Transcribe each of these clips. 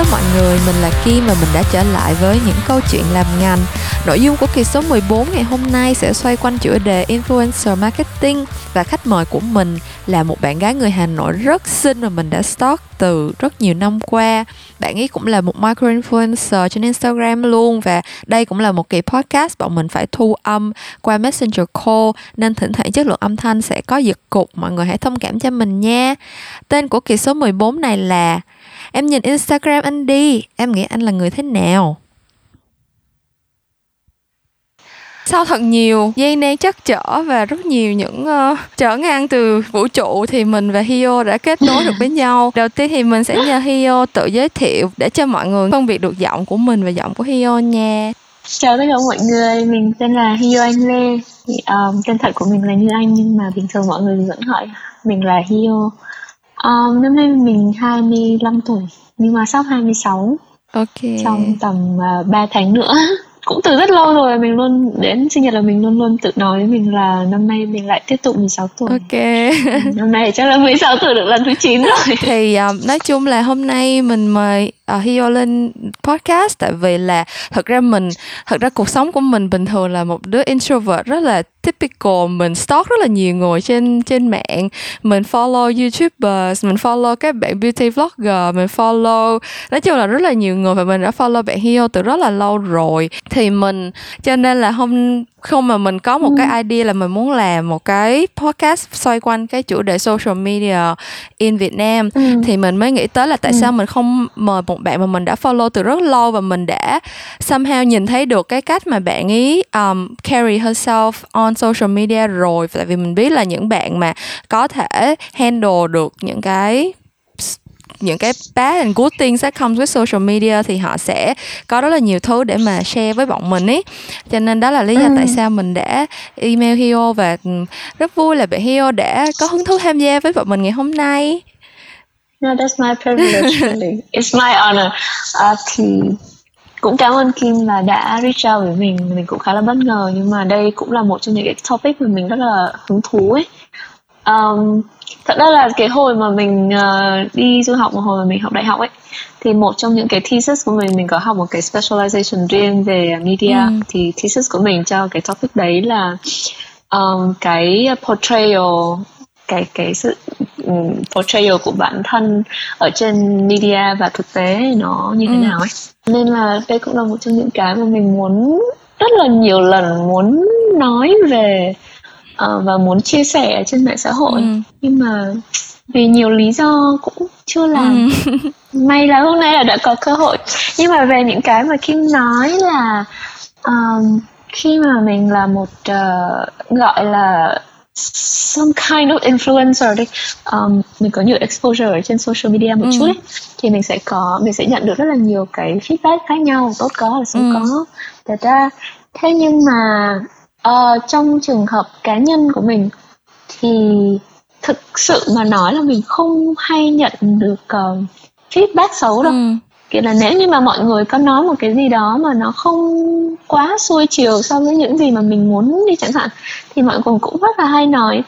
Hello mọi người, mình là Kim và mình đã trở lại với những câu chuyện làm ngành. Nội dung của kỳ số 14 ngày hôm nay sẽ xoay quanh chủ đề Influencer Marketing và khách mời của mình là một bạn gái người Hà Nội rất xinh mà mình đã stalk từ rất nhiều năm qua. Bạn ấy cũng là một micro influencer trên Instagram luôn và đây cũng là một kỳ podcast bọn mình phải thu âm qua Messenger call nên thỉnh thoảng chất lượng âm thanh sẽ có giật cục. Mọi người hãy thông cảm cho mình nha. Tên của kỳ số 14 này là Em nhìn Instagram anh đi, em nghĩ anh là người thế nào? sau thật nhiều? Gian nan chắc trở và rất nhiều những uh, trở ngại từ vũ trụ thì mình và Hio đã kết nối được với nhau. Đầu tiên thì mình sẽ nhờ Hio tự giới thiệu để cho mọi người phân biệt được giọng của mình và giọng của Hio nha. Chào tất cả mọi người mình tên là Hio Anh Lê. Thì, um, tên thật của mình là Như Anh nhưng mà bình thường mọi người vẫn gọi mình là Hio um, năm nay mình 25 tuổi nhưng mà sắp 26 ok. Trong tầm uh, à, 3 tháng nữa. Cũng từ rất lâu rồi mình luôn đến sinh nhật là mình luôn luôn tự nói với mình là năm nay mình lại tiếp tục 16 tuổi. Ok. Ừ, năm nay chắc là 16 tuổi được lần thứ 9 rồi. Thì uh, nói chung là hôm nay mình mời uh, Hio lên podcast tại vì là thật ra mình thật ra cuộc sống của mình bình thường là một đứa introvert rất là typical mình stalk rất là nhiều người trên trên mạng mình follow youtubers mình follow các bạn beauty vlogger mình follow nói chung là rất là nhiều người và mình đã follow bạn Hio từ rất là lâu rồi thì mình cho nên là hôm không mà mình có một ừ. cái idea là mình muốn làm một cái podcast xoay quanh cái chủ đề social media in Việt Nam ừ. thì mình mới nghĩ tới là tại ừ. sao mình không mời một bạn mà mình đã follow từ rất lâu và mình đã somehow nhìn thấy được cái cách mà bạn ấy um, carry herself on social media rồi tại vì mình biết là những bạn mà có thể handle được những cái những cái bad and good things that comes with social media thì họ sẽ có rất là nhiều thứ để mà share với bọn mình ấy cho nên đó là lý do ừ. tại sao mình đã email Hio và rất vui là bạn Hio đã có hứng thú tham gia với bọn mình ngày hôm nay No, that's my privilege, really. It's my honor. Uh, thì cũng cảm ơn Kim là đã reach out với mình. Mình cũng khá là bất ngờ nhưng mà đây cũng là một trong những cái topic mà mình rất là hứng thú ấy. Um, thật ra là cái hồi mà mình uh, đi du học một hồi mà mình học đại học ấy thì một trong những cái thesis của mình mình có học một cái specialization riêng về media ừ. thì thesis của mình cho cái topic đấy là um, cái portrayal cái cái sự um, portrayal của bản thân ở trên media và thực tế nó như thế ừ. nào ấy nên là đây cũng là một trong những cái mà mình muốn rất là nhiều lần muốn nói về uh, và muốn chia sẻ trên mạng xã hội ừ. nhưng mà vì nhiều lý do cũng chưa làm ừ. may là hôm nay là đã có cơ hội nhưng mà về những cái mà kim nói là um, khi mà mình là một uh, gọi là some kind of influencer đi um, mình có nhiều exposure ở trên social media một ừ. chút ấy, thì mình sẽ có mình sẽ nhận được rất là nhiều cái feedback khác nhau tốt có và xấu ừ. có thật ra thế nhưng mà uh, trong trường hợp cá nhân của mình thì thực sự mà nói là mình không hay nhận được uh, feedback xấu đâu ừ. Kiểu là nếu như mà mọi người có nói một cái gì đó mà nó không quá xuôi chiều so với những gì mà mình muốn đi chẳng hạn thì mọi người cũng rất là hay nói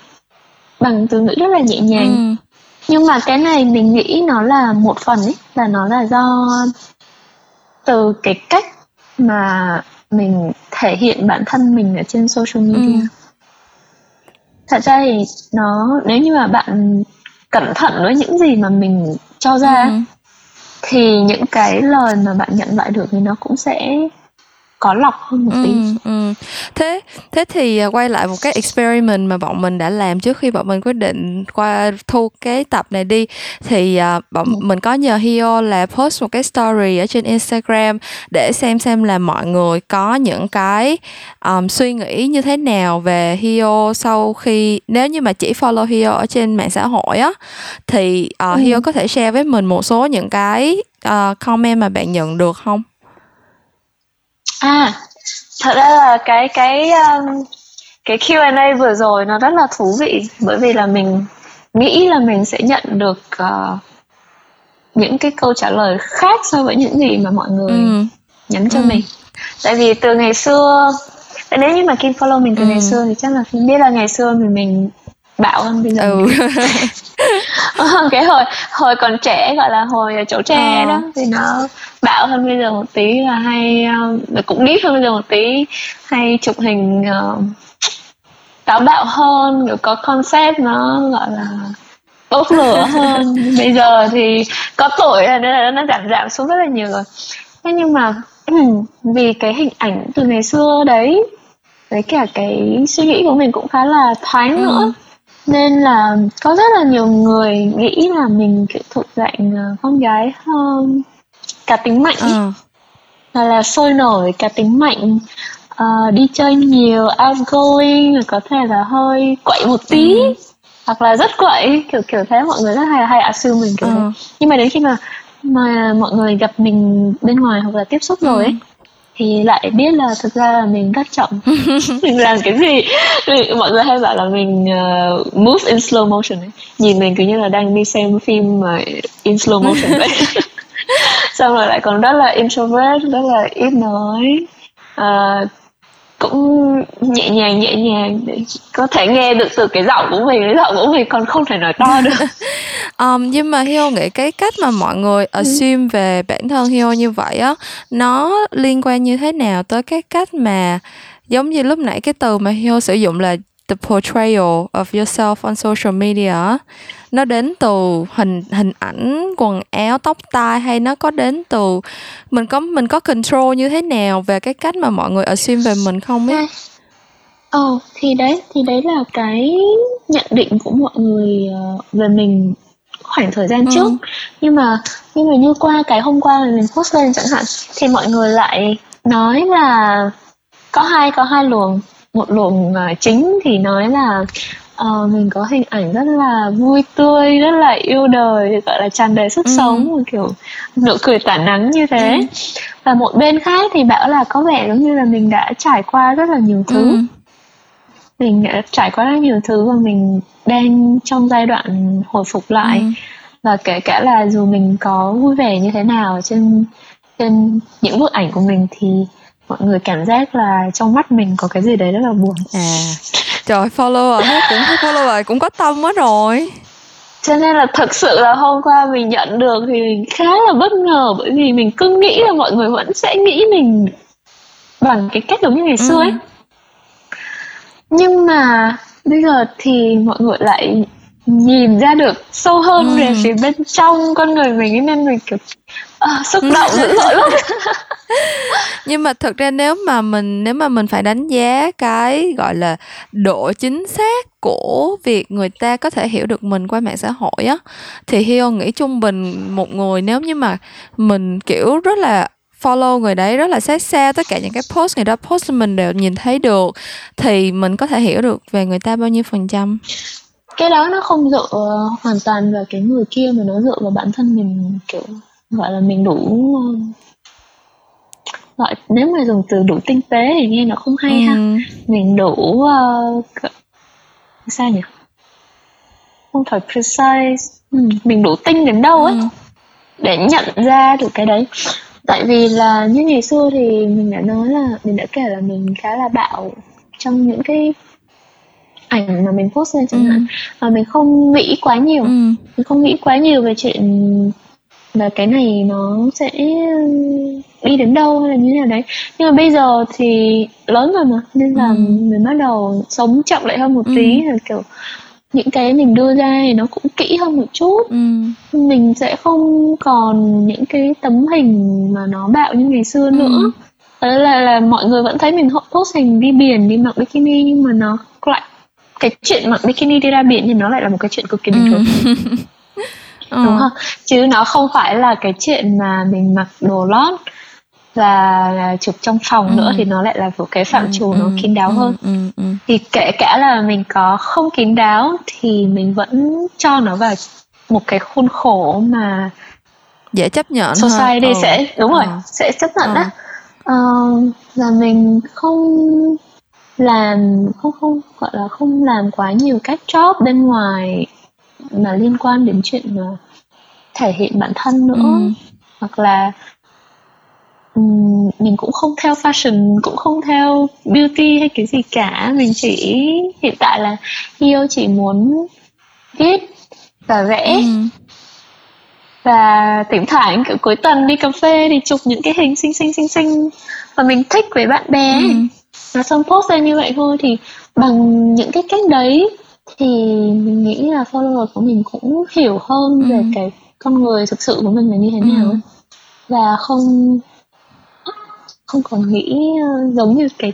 bằng từ ngữ rất là nhẹ nhàng ừ. nhưng mà cái này mình nghĩ nó là một phần ấy là nó là do từ cái cách mà mình thể hiện bản thân mình ở trên social media ừ. thật ra thì nó nếu như mà bạn cẩn thận với những gì mà mình cho ra ừ thì những cái lời mà bạn nhận lại được thì nó cũng sẽ có lọc hơn một tí ừ, ừ. thế thế thì à, quay lại một cái experiment mà bọn mình đã làm trước khi bọn mình quyết định qua thu cái tập này đi thì uh, bọn ừ. mình có nhờ Hio là post một cái story ở trên Instagram để xem xem là mọi người có những cái um, suy nghĩ như thế nào về Hio sau khi nếu như mà chỉ follow Hio ở trên mạng xã hội á thì uh, ừ. Hio có thể share với mình một số những cái uh, comment mà bạn nhận được không? À, thật ra là cái cái um, cái Q&A vừa rồi nó rất là thú vị bởi vì là mình nghĩ là mình sẽ nhận được uh, những cái câu trả lời khác so với những gì mà mọi người ừ. nhắn cho ừ. mình. Tại vì từ ngày xưa nếu như mà Kim follow mình từ ừ. ngày xưa thì chắc là Kim biết là ngày xưa mình mình bạo hơn bây giờ. Ừ. cái hồi hồi còn trẻ gọi là hồi chỗ tre à. đó thì nó bạo hơn bây giờ một tí là hay uh, cũng ít hơn bây giờ một tí hay chụp hình uh, táo bạo hơn kiểu có concept nó gọi là bốc lửa hơn bây giờ thì có tuổi rồi nên là nó giảm giảm xuống rất là nhiều rồi thế nhưng mà vì cái hình ảnh từ ngày xưa đấy với cả cái suy nghĩ của mình cũng khá là thoáng ừ. nữa nên là có rất là nhiều người nghĩ là mình kiểu thuộc dạng ờ, con gái hơn cá tính mạnh ừ. là là sôi nổi cá tính mạnh uh, đi chơi nhiều outgoing có thể là hơi quậy một tí ừ. hoặc là rất quậy kiểu kiểu thế mọi người rất hay hay assume mình kiểu ừ. thế nhưng mà đến khi mà mà mọi người gặp mình bên ngoài hoặc là tiếp xúc ừ. rồi ấy thì lại biết là thực ra là mình rất chậm. Mình làm cái gì? Mọi người hay bảo là mình uh, move in slow motion ấy. Nhìn mình cứ như là đang đi xem phim mà in slow motion vậy. Xong rồi lại còn rất là introvert rất là ít nói. Uh, cũng nhẹ nhàng nhẹ nhàng để có thể nghe được từ cái giọng của mình. Cái giọng của mình còn không thể nói to được um, nhưng mà Hio nghĩ cái cách mà mọi người ừ. assume về bản thân Hio như vậy á nó liên quan như thế nào tới cái cách mà giống như lúc nãy cái từ mà Hio sử dụng là the portrayal of yourself on social media nó đến từ hình hình ảnh quần áo tóc tai hay nó có đến từ mình có mình có control như thế nào về cái cách mà mọi người assume về mình không ấy? Ờ, thì đấy, thì đấy là cái nhận định của mọi người ờ, về mình khoảng thời gian ừ. trước. Nhưng mà nhưng mà như qua cái hôm qua mình post lên chẳng hạn thì mọi người lại nói là có hai có hai luồng một luồng uh, chính thì nói là uh, mình có hình ảnh rất là vui tươi rất là yêu đời gọi là tràn đầy sức ừ. sống kiểu nụ cười tỏa nắng như thế ừ. và một bên khác thì bảo là có vẻ giống như là mình đã trải qua rất là nhiều thứ ừ. Mình đã trải qua rất nhiều thứ và mình đang trong giai đoạn hồi phục lại ừ. và kể cả là dù mình có vui vẻ như thế nào trên trên những bức ảnh của mình thì mọi người cảm giác là trong mắt mình có cái gì đấy rất là buồn à trời follower hết cũng follower cũng có tâm quá rồi cho nên là thật sự là hôm qua mình nhận được thì mình khá là bất ngờ bởi vì mình cứ nghĩ là mọi người vẫn sẽ nghĩ mình bằng cái cách giống như ngày xưa ấy ừ. Nhưng mà bây giờ thì mọi người lại nhìn ra được sâu hơn ừ. về phía bên trong con người mình nên mình kiểu uh, xúc động dữ dội lắm nhưng mà thực ra nếu mà mình nếu mà mình phải đánh giá cái gọi là độ chính xác của việc người ta có thể hiểu được mình qua mạng xã hội á thì Hio nghĩ trung bình một người nếu như mà mình kiểu rất là follow người đấy rất là sát sao tất cả những cái post người đó post mình đều nhìn thấy được thì mình có thể hiểu được về người ta bao nhiêu phần trăm. Cái đó nó không dựa hoàn toàn vào cái người kia mà nó dựa vào bản thân mình kiểu gọi là mình đủ gọi nếu mà dùng từ đủ tinh tế thì nghe nó không hay ừ. ha mình đủ uh, sao nhỉ? Không phải precise. Ừ, mình đủ tinh đến đâu ấy. Ừ. để nhận ra được cái đấy tại vì là như ngày xưa thì mình đã nói là mình đã kể là mình khá là bạo trong những cái ảnh mà mình post lên chẳng ừ. hạn và mình không nghĩ quá nhiều ừ. mình không nghĩ quá nhiều về chuyện là cái này nó sẽ đi đến đâu hay là như thế nào đấy nhưng mà bây giờ thì lớn rồi mà nên là ừ. mình bắt đầu sống chậm lại hơn một ừ. tí là kiểu những cái mình đưa ra thì nó cũng kỹ hơn một chút ừ. mình sẽ không còn những cái tấm hình mà nó bạo như ngày xưa ừ. nữa Đấy là là mọi người vẫn thấy mình post hình đi biển đi mặc bikini nhưng mà nó lại cái chuyện mặc bikini đi ra biển thì nó lại là một cái chuyện cực kỳ bình thường ừ. đúng ờ. không chứ nó không phải là cái chuyện mà mình mặc đồ lót và chụp trong phòng ừ. nữa thì nó lại là một cái phạm ừ, trù ừ, nó kín đáo ừ, hơn ừ, ừ. thì kể cả là mình có không kín đáo thì mình vẫn cho nó vào một cái khuôn khổ mà dễ chấp nhận society ừ. sẽ đúng rồi ừ. sẽ chấp nhận ừ. đó uh, là mình không làm không không gọi là không làm quá nhiều các job bên ngoài mà liên quan đến chuyện mà thể hiện bản thân nữa ừ. hoặc là um, mình cũng không theo fashion cũng không theo beauty hay cái gì cả mình chỉ hiện tại là Hio chỉ muốn viết và vẽ ừ. và thỉnh thoảng kiểu cuối tuần đi cà phê thì chụp những cái hình xinh xinh xinh xinh mà mình thích với bạn bè ừ. và xong post lên như vậy thôi thì bằng những cái cách đấy thì mình nghĩ là follower của mình cũng hiểu hơn ừ. về cái con người thực sự của mình là như thế nào ừ. và không không còn nghĩ uh, giống như cái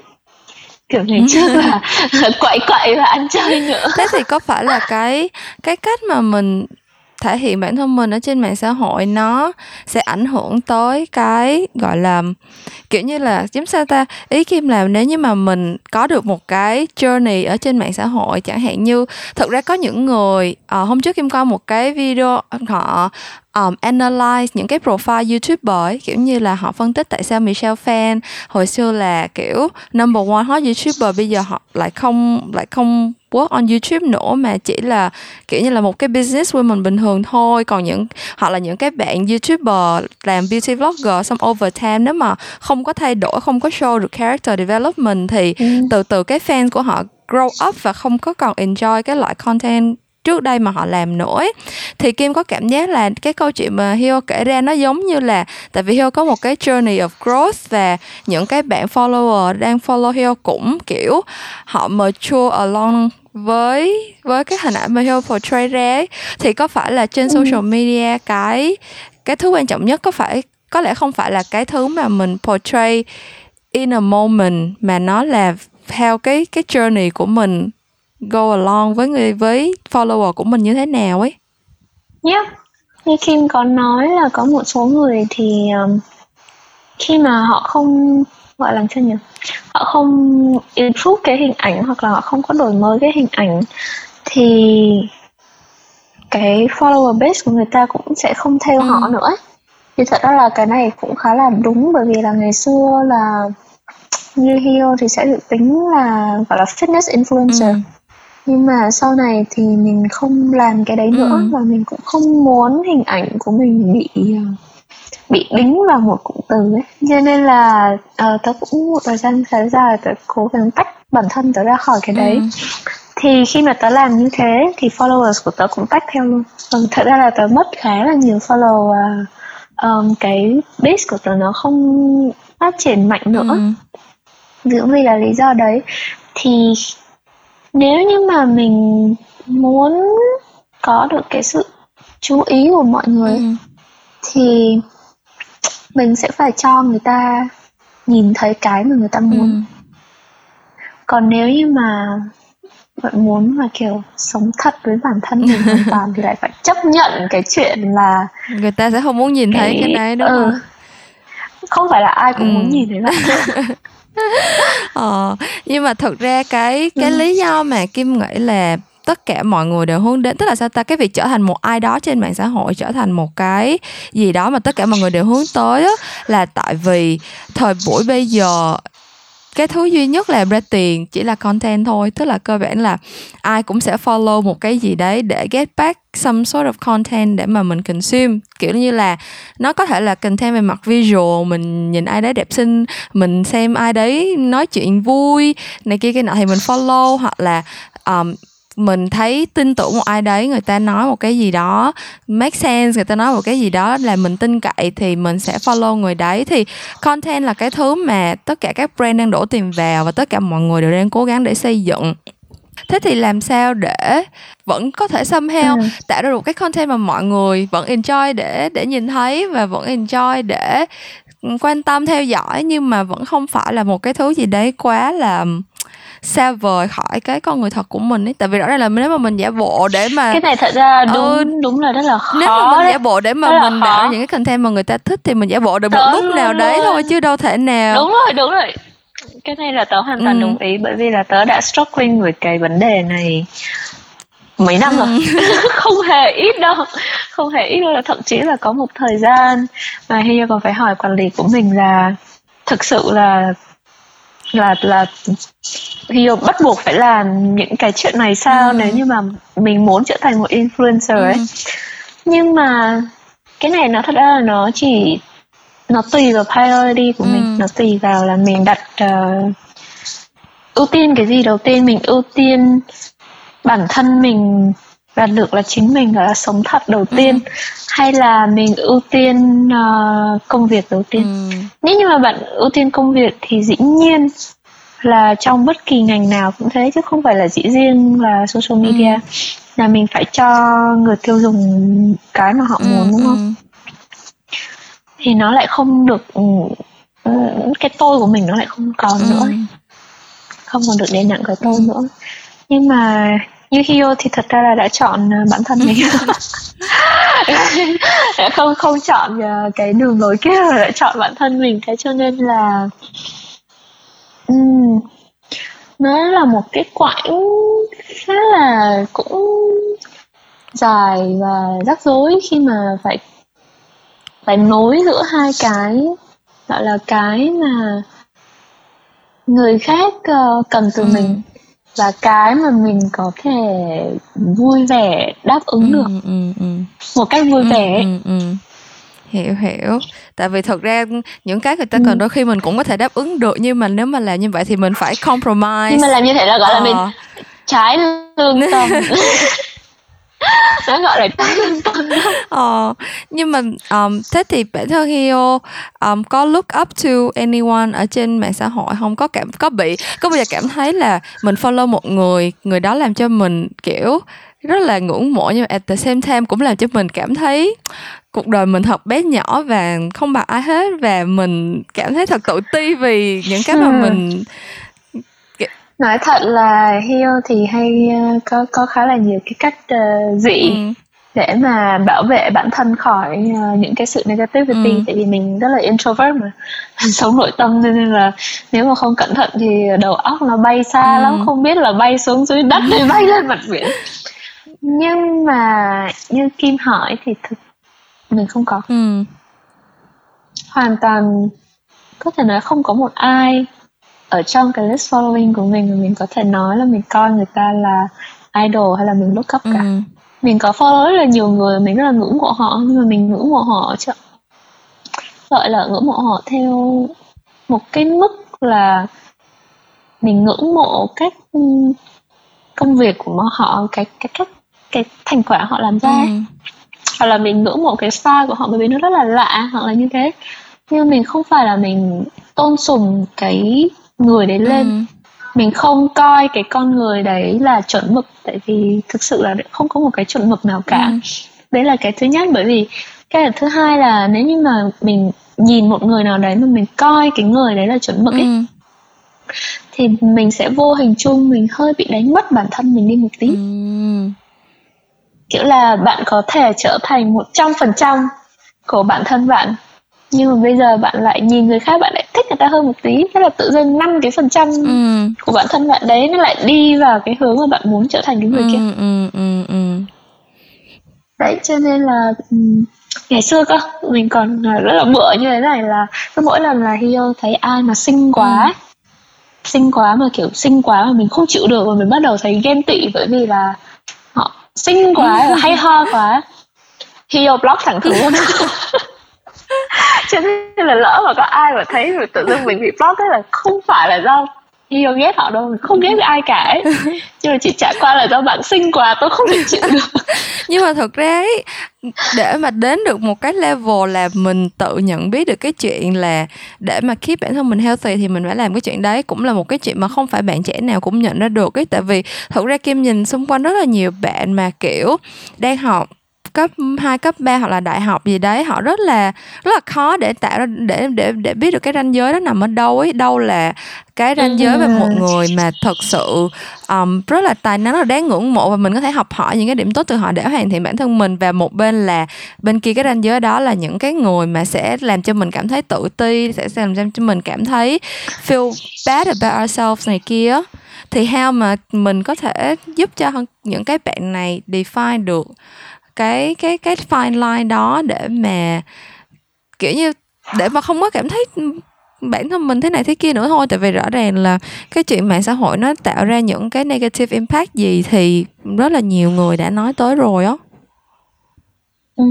kiểu ngày trước là quậy quậy và ăn chơi nữa. Thế thì có phải là cái cái cách mà mình thể hiện bản thân mình ở trên mạng xã hội nó sẽ ảnh hưởng tới cái gọi là kiểu như là giống sao ta ý kim là nếu như mà mình có được một cái journey ở trên mạng xã hội chẳng hạn như thực ra có những người uh, hôm trước kim coi một cái video họ um, analyze những cái profile youtuber kiểu như là họ phân tích tại sao Michelle Fan hồi xưa là kiểu number one hot youtuber bây giờ họ lại không lại không work on YouTube nữa mà chỉ là kiểu như là một cái business woman bình thường thôi còn những họ là những cái bạn youtuber làm beauty vlogger xong over time nếu mà không có thay đổi không có show được character development thì ừ. từ từ cái fan của họ grow up và không có còn enjoy cái loại content trước đây mà họ làm nữa thì Kim có cảm giác là cái câu chuyện mà Hyo kể ra nó giống như là tại vì Hyo có một cái journey of growth và những cái bạn follower đang follow Hyo cũng kiểu họ mature along với với cái hình ảnh mà Hyo portray ra ấy, thì có phải là trên ừ. social media cái cái thứ quan trọng nhất có phải có lẽ không phải là cái thứ mà mình portray in a moment mà nó là theo cái cái journey của mình go along với người với follower của mình như thế nào ấy? Yeah như Kim có nói là có một số người thì um, khi mà họ không gọi làm sao nhỉ? Họ không improve cái hình ảnh hoặc là họ không có đổi mới cái hình ảnh thì cái follower base của người ta cũng sẽ không theo ừ. họ nữa. Thì thật ra là cái này cũng khá là đúng bởi vì là ngày xưa là như Hio thì sẽ được tính là gọi là fitness influencer. Ừ nhưng mà sau này thì mình không làm cái đấy nữa ừ. và mình cũng không muốn hình ảnh của mình bị ờ, bị đính vào một cụm từ ấy cho nên là uh, tớ cũng một thời gian khá dài tớ cố gắng tách bản thân tớ ra khỏi cái đấy ừ. thì khi mà tớ làm như thế thì followers của tớ cũng tách theo luôn ừ, thật ra là tớ mất khá là nhiều follow và um, cái base của tớ nó không phát triển mạnh nữa ừ. cũng vì là lý do đấy thì nếu như mà mình muốn có được cái sự chú ý của mọi người ừ. thì mình sẽ phải cho người ta nhìn thấy cái mà người ta muốn ừ. còn nếu như mà bạn muốn mà kiểu sống thật với bản thân mình hoàn toàn thì lại phải chấp nhận cái chuyện là người ta sẽ không muốn nhìn cái... thấy cái đấy đúng ừ. không không phải là ai cũng ừ. muốn nhìn thấy bạn ờ, nhưng mà thực ra cái cái lý do mà kim nghĩ là tất cả mọi người đều hướng đến tức là sao ta cái việc trở thành một ai đó trên mạng xã hội trở thành một cái gì đó mà tất cả mọi người đều hướng tới á là tại vì thời buổi bây giờ cái thứ duy nhất làm ra tiền chỉ là content thôi. Tức là cơ bản là ai cũng sẽ follow một cái gì đấy để get back some sort of content để mà mình consume. Kiểu như là nó có thể là content về mặt visual mình nhìn ai đấy đẹp xinh mình xem ai đấy nói chuyện vui này kia cái nọ thì mình follow hoặc là um, mình thấy tin tưởng một ai đấy người ta nói một cái gì đó make sense người ta nói một cái gì đó là mình tin cậy thì mình sẽ follow người đấy thì content là cái thứ mà tất cả các brand đang đổ tiền vào và tất cả mọi người đều đang cố gắng để xây dựng thế thì làm sao để vẫn có thể somehow ừ. tạo ra được cái content mà mọi người vẫn enjoy để để nhìn thấy và vẫn enjoy để quan tâm theo dõi nhưng mà vẫn không phải là một cái thứ gì đấy quá là xa vời khỏi cái con người thật của mình ấy. Tại vì rõ ràng là nếu mà mình giả bộ để mà cái này thật ra đúng ừ, đúng là rất là khó nếu mà mình đấy. giả bộ để mà mình tạo những cái content mà người ta thích thì mình giả bộ được một lúc nào đấy thôi chứ đâu thể nào. Đúng rồi đúng rồi. Cái này là tớ hoàn toàn ừ. đồng ý bởi vì là tớ đã struggling với cái vấn đề này mấy năm rồi. Ừ. không hề ít đâu. Không hề ít đâu là thậm chí là có một thời gian mà Hi còn phải hỏi quản lý của mình là thực sự là là là Rio bắt buộc phải làm những cái chuyện này sao ừ. nếu như mà mình muốn trở thành một influencer ấy ừ. nhưng mà cái này nó thật ra là nó chỉ nó tùy vào priority của ừ. mình nó tùy vào là mình đặt uh, ưu tiên cái gì đầu tiên mình ưu tiên bản thân mình đạt được là chính mình là sống thật đầu tiên ừ. hay là mình ưu tiên uh, công việc đầu tiên ừ. nếu như mà bạn ưu tiên công việc thì dĩ nhiên là trong bất kỳ ngành nào cũng thế chứ không phải là chỉ riêng là social media ừ. là mình phải cho người tiêu dùng cái mà họ ừ, muốn đúng không ừ. thì nó lại không được ừ, cái tôi của mình nó lại không còn ừ. nữa không còn được đè nặng cái tôi nữa nhưng mà như Hio thì thật ra là đã chọn ờ, bản thân mình. Không không chọn ờ, cái đường lối kia mà đã chọn bản thân mình. Thế cho nên là um, nó là một cái quãng khá là cũng dài và rắc rối khi mà phải phải nối giữa hai cái gọi là cái mà người khác uh, cần từ ừ. mình và cái mà mình có thể vui vẻ đáp ứng ừ, được ừ, ừ. một cách vui ừ, vẻ ừ, ừ. hiểu hiểu tại vì thật ra những cái người ta ừ. cần đôi khi mình cũng có thể đáp ứng được nhưng mà nếu mà làm như vậy thì mình phải compromise nhưng mà làm như thế là gọi là mình ờ. trái lương tâm nó gọi là trái lương tâm ờ nhưng mà um, thế thì bản thân Hio um, có look up to anyone ở trên mạng xã hội không? Có cảm có bị có bao giờ cảm thấy là mình follow một người người đó làm cho mình kiểu rất là ngưỡng mộ nhưng mà at the same time cũng làm cho mình cảm thấy cuộc đời mình thật bé nhỏ và không bằng ai hết và mình cảm thấy thật tự ti vì những cái mà mình nói thật là Hio thì hay uh, có có khá là nhiều cái cách uh, dị ừ. để mà bảo vệ bản thân khỏi uh, những cái sự negativity ừ. tại vì mình rất là introvert mà sống nội tâm nên là nếu mà không cẩn thận thì đầu óc nó bay xa ừ. lắm không biết là bay xuống dưới đất hay bay lên mặt biển nhưng mà như Kim hỏi thì thực mình không có ừ. hoàn toàn có thể nói không có một ai ở trong cái list following của mình mà mình có thể nói là mình coi người ta là idol hay là mình look up cả ừ. mình có follow rất là nhiều người mình rất là ngưỡng mộ họ nhưng mà mình ngưỡng mộ họ chứ gọi là ngưỡng mộ họ theo một cái mức là mình ngưỡng mộ cách công việc của họ cái cái cách cái thành quả họ làm ra ừ. hoặc là mình ngưỡng mộ cái style của họ bởi vì nó rất là lạ hoặc là như thế nhưng mình không phải là mình tôn sùng cái người đấy lên ừ. mình không coi cái con người đấy là chuẩn mực tại vì thực sự là không có một cái chuẩn mực nào cả ừ. đấy là cái thứ nhất bởi vì cái thứ hai là nếu như mà mình nhìn một người nào đấy mà mình coi cái người đấy là chuẩn mực ấy ừ. thì mình sẽ vô hình chung mình hơi bị đánh mất bản thân mình đi một tí ừ. kiểu là bạn có thể trở thành một trăm phần trăm của bản thân bạn nhưng mà bây giờ bạn lại nhìn người khác bạn lại thích người ta hơn một tí thế là tự dưng năm cái phần trăm ừ. của bản thân bạn đấy nó lại đi vào cái hướng mà bạn muốn trở thành cái người ừ, kia ừ, ừ, ừ. đấy cho nên là ngày xưa cơ mình còn rất là bựa như thế này là cứ mỗi lần là Hio thấy ai mà xinh quá ừ. xinh quá mà kiểu xinh quá mà mình không chịu được và mình bắt đầu thấy ghen tị bởi vì là họ xinh quá hay ho quá Hio block thẳng thừng luôn cho nên là lỡ mà có ai mà thấy rồi tự dưng mình bị block là không phải là do yêu ghét họ đâu không ghét ai cả ấy. nhưng mà chỉ chả qua là do bạn xinh quá tôi không thể chịu được nhưng mà thật ra ấy, để mà đến được một cái level là mình tự nhận biết được cái chuyện là để mà keep bản thân mình healthy thì mình phải làm cái chuyện đấy cũng là một cái chuyện mà không phải bạn trẻ nào cũng nhận ra được ấy tại vì thật ra kim nhìn xung quanh rất là nhiều bạn mà kiểu đang học cấp 2, cấp 3 hoặc là đại học gì đấy họ rất là rất là khó để tạo ra để để để biết được cái ranh giới đó nằm ở đâu ấy. Đâu là cái ranh giới về một người mà thật sự um, rất là tài năng rất là đáng ngưỡng mộ và mình có thể học hỏi những cái điểm tốt từ họ để hoàn thiện bản thân mình. Và một bên là bên kia cái ranh giới đó là những cái người mà sẽ làm cho mình cảm thấy tự ti sẽ làm cho mình cảm thấy feel bad about ourselves này kia. Thì how mà mình có thể giúp cho những cái bạn này define được cái cái cái fine line đó để mà kiểu như để mà không có cảm thấy bản thân mình thế này thế kia nữa thôi. Tại vì rõ ràng là cái chuyện mạng xã hội nó tạo ra những cái negative impact gì thì rất là nhiều người đã nói tới rồi á. Ừ.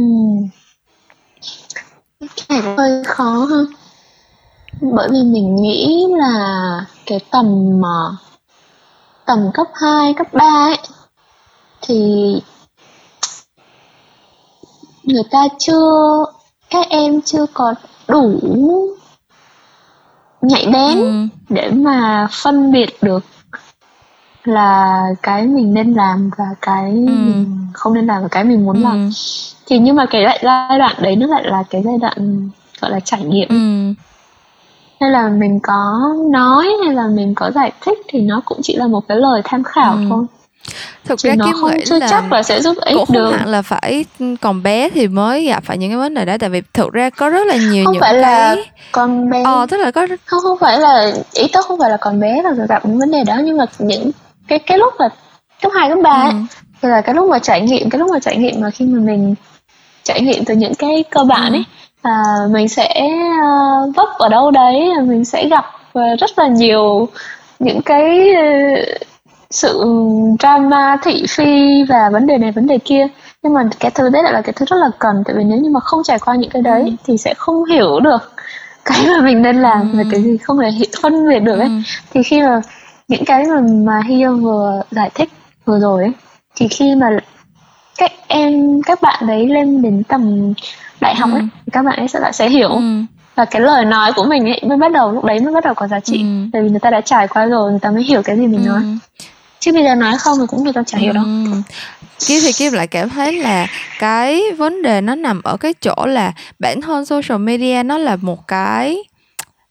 cái này hơi khó ha. Bởi vì mình nghĩ là cái tầm mà tầm cấp 2, cấp 3 ấy thì người ta chưa các em chưa có đủ nhạy bén ừ. để mà phân biệt được là cái mình nên làm và cái ừ. mình không nên làm và cái mình muốn ừ. làm thì nhưng mà cái lại giai đoạn đấy nó lại là cái giai đoạn gọi là trải nghiệm ừ. hay là mình có nói hay là mình có giải thích thì nó cũng chỉ là một cái lời tham khảo ừ. thôi thực Chứ ra không chưa là chắc là sẽ giúp ích cũng được không hẳn là phải còn bé thì mới gặp phải những cái vấn đề đó tại vì thực ra có rất là nhiều không những phải cái là con bé ờ tức là có không không phải là ý tôi không phải là còn bé là gặp những vấn đề đó nhưng mà những cái cái lúc mà cấp hai cấp ba ừ. thì là cái lúc mà trải nghiệm cái lúc mà trải nghiệm mà khi mà mình trải nghiệm từ những cái cơ bản ấy ừ. à, mình sẽ uh, vấp ở đâu đấy mình sẽ gặp uh, rất là nhiều những cái sự drama thị phi và vấn đề này vấn đề kia nhưng mà cái thứ đấy lại là cái thứ rất là cần tại vì nếu như mà không trải qua những cái đấy ừ. thì sẽ không hiểu được cái mà mình nên làm ừ. và cái gì không thể phân biệt được ấy ừ. thì khi mà những cái mà mà Hio vừa giải thích vừa rồi ấy, thì khi mà các em các bạn đấy lên đến tầm đại học ấy ừ. các bạn ấy sẽ lại sẽ hiểu ừ. và cái lời nói của mình ấy mới bắt đầu lúc đấy mới bắt đầu có giá trị ừ. tại vì người ta đã trải qua rồi người ta mới hiểu cái gì mình ừ. nói chứ bây giờ nói không thì cũng người ta chả hiểu đâu. Ừ. Thì Kiếp lại cảm thấy là cái vấn đề nó nằm ở cái chỗ là bản thân social media nó là một cái,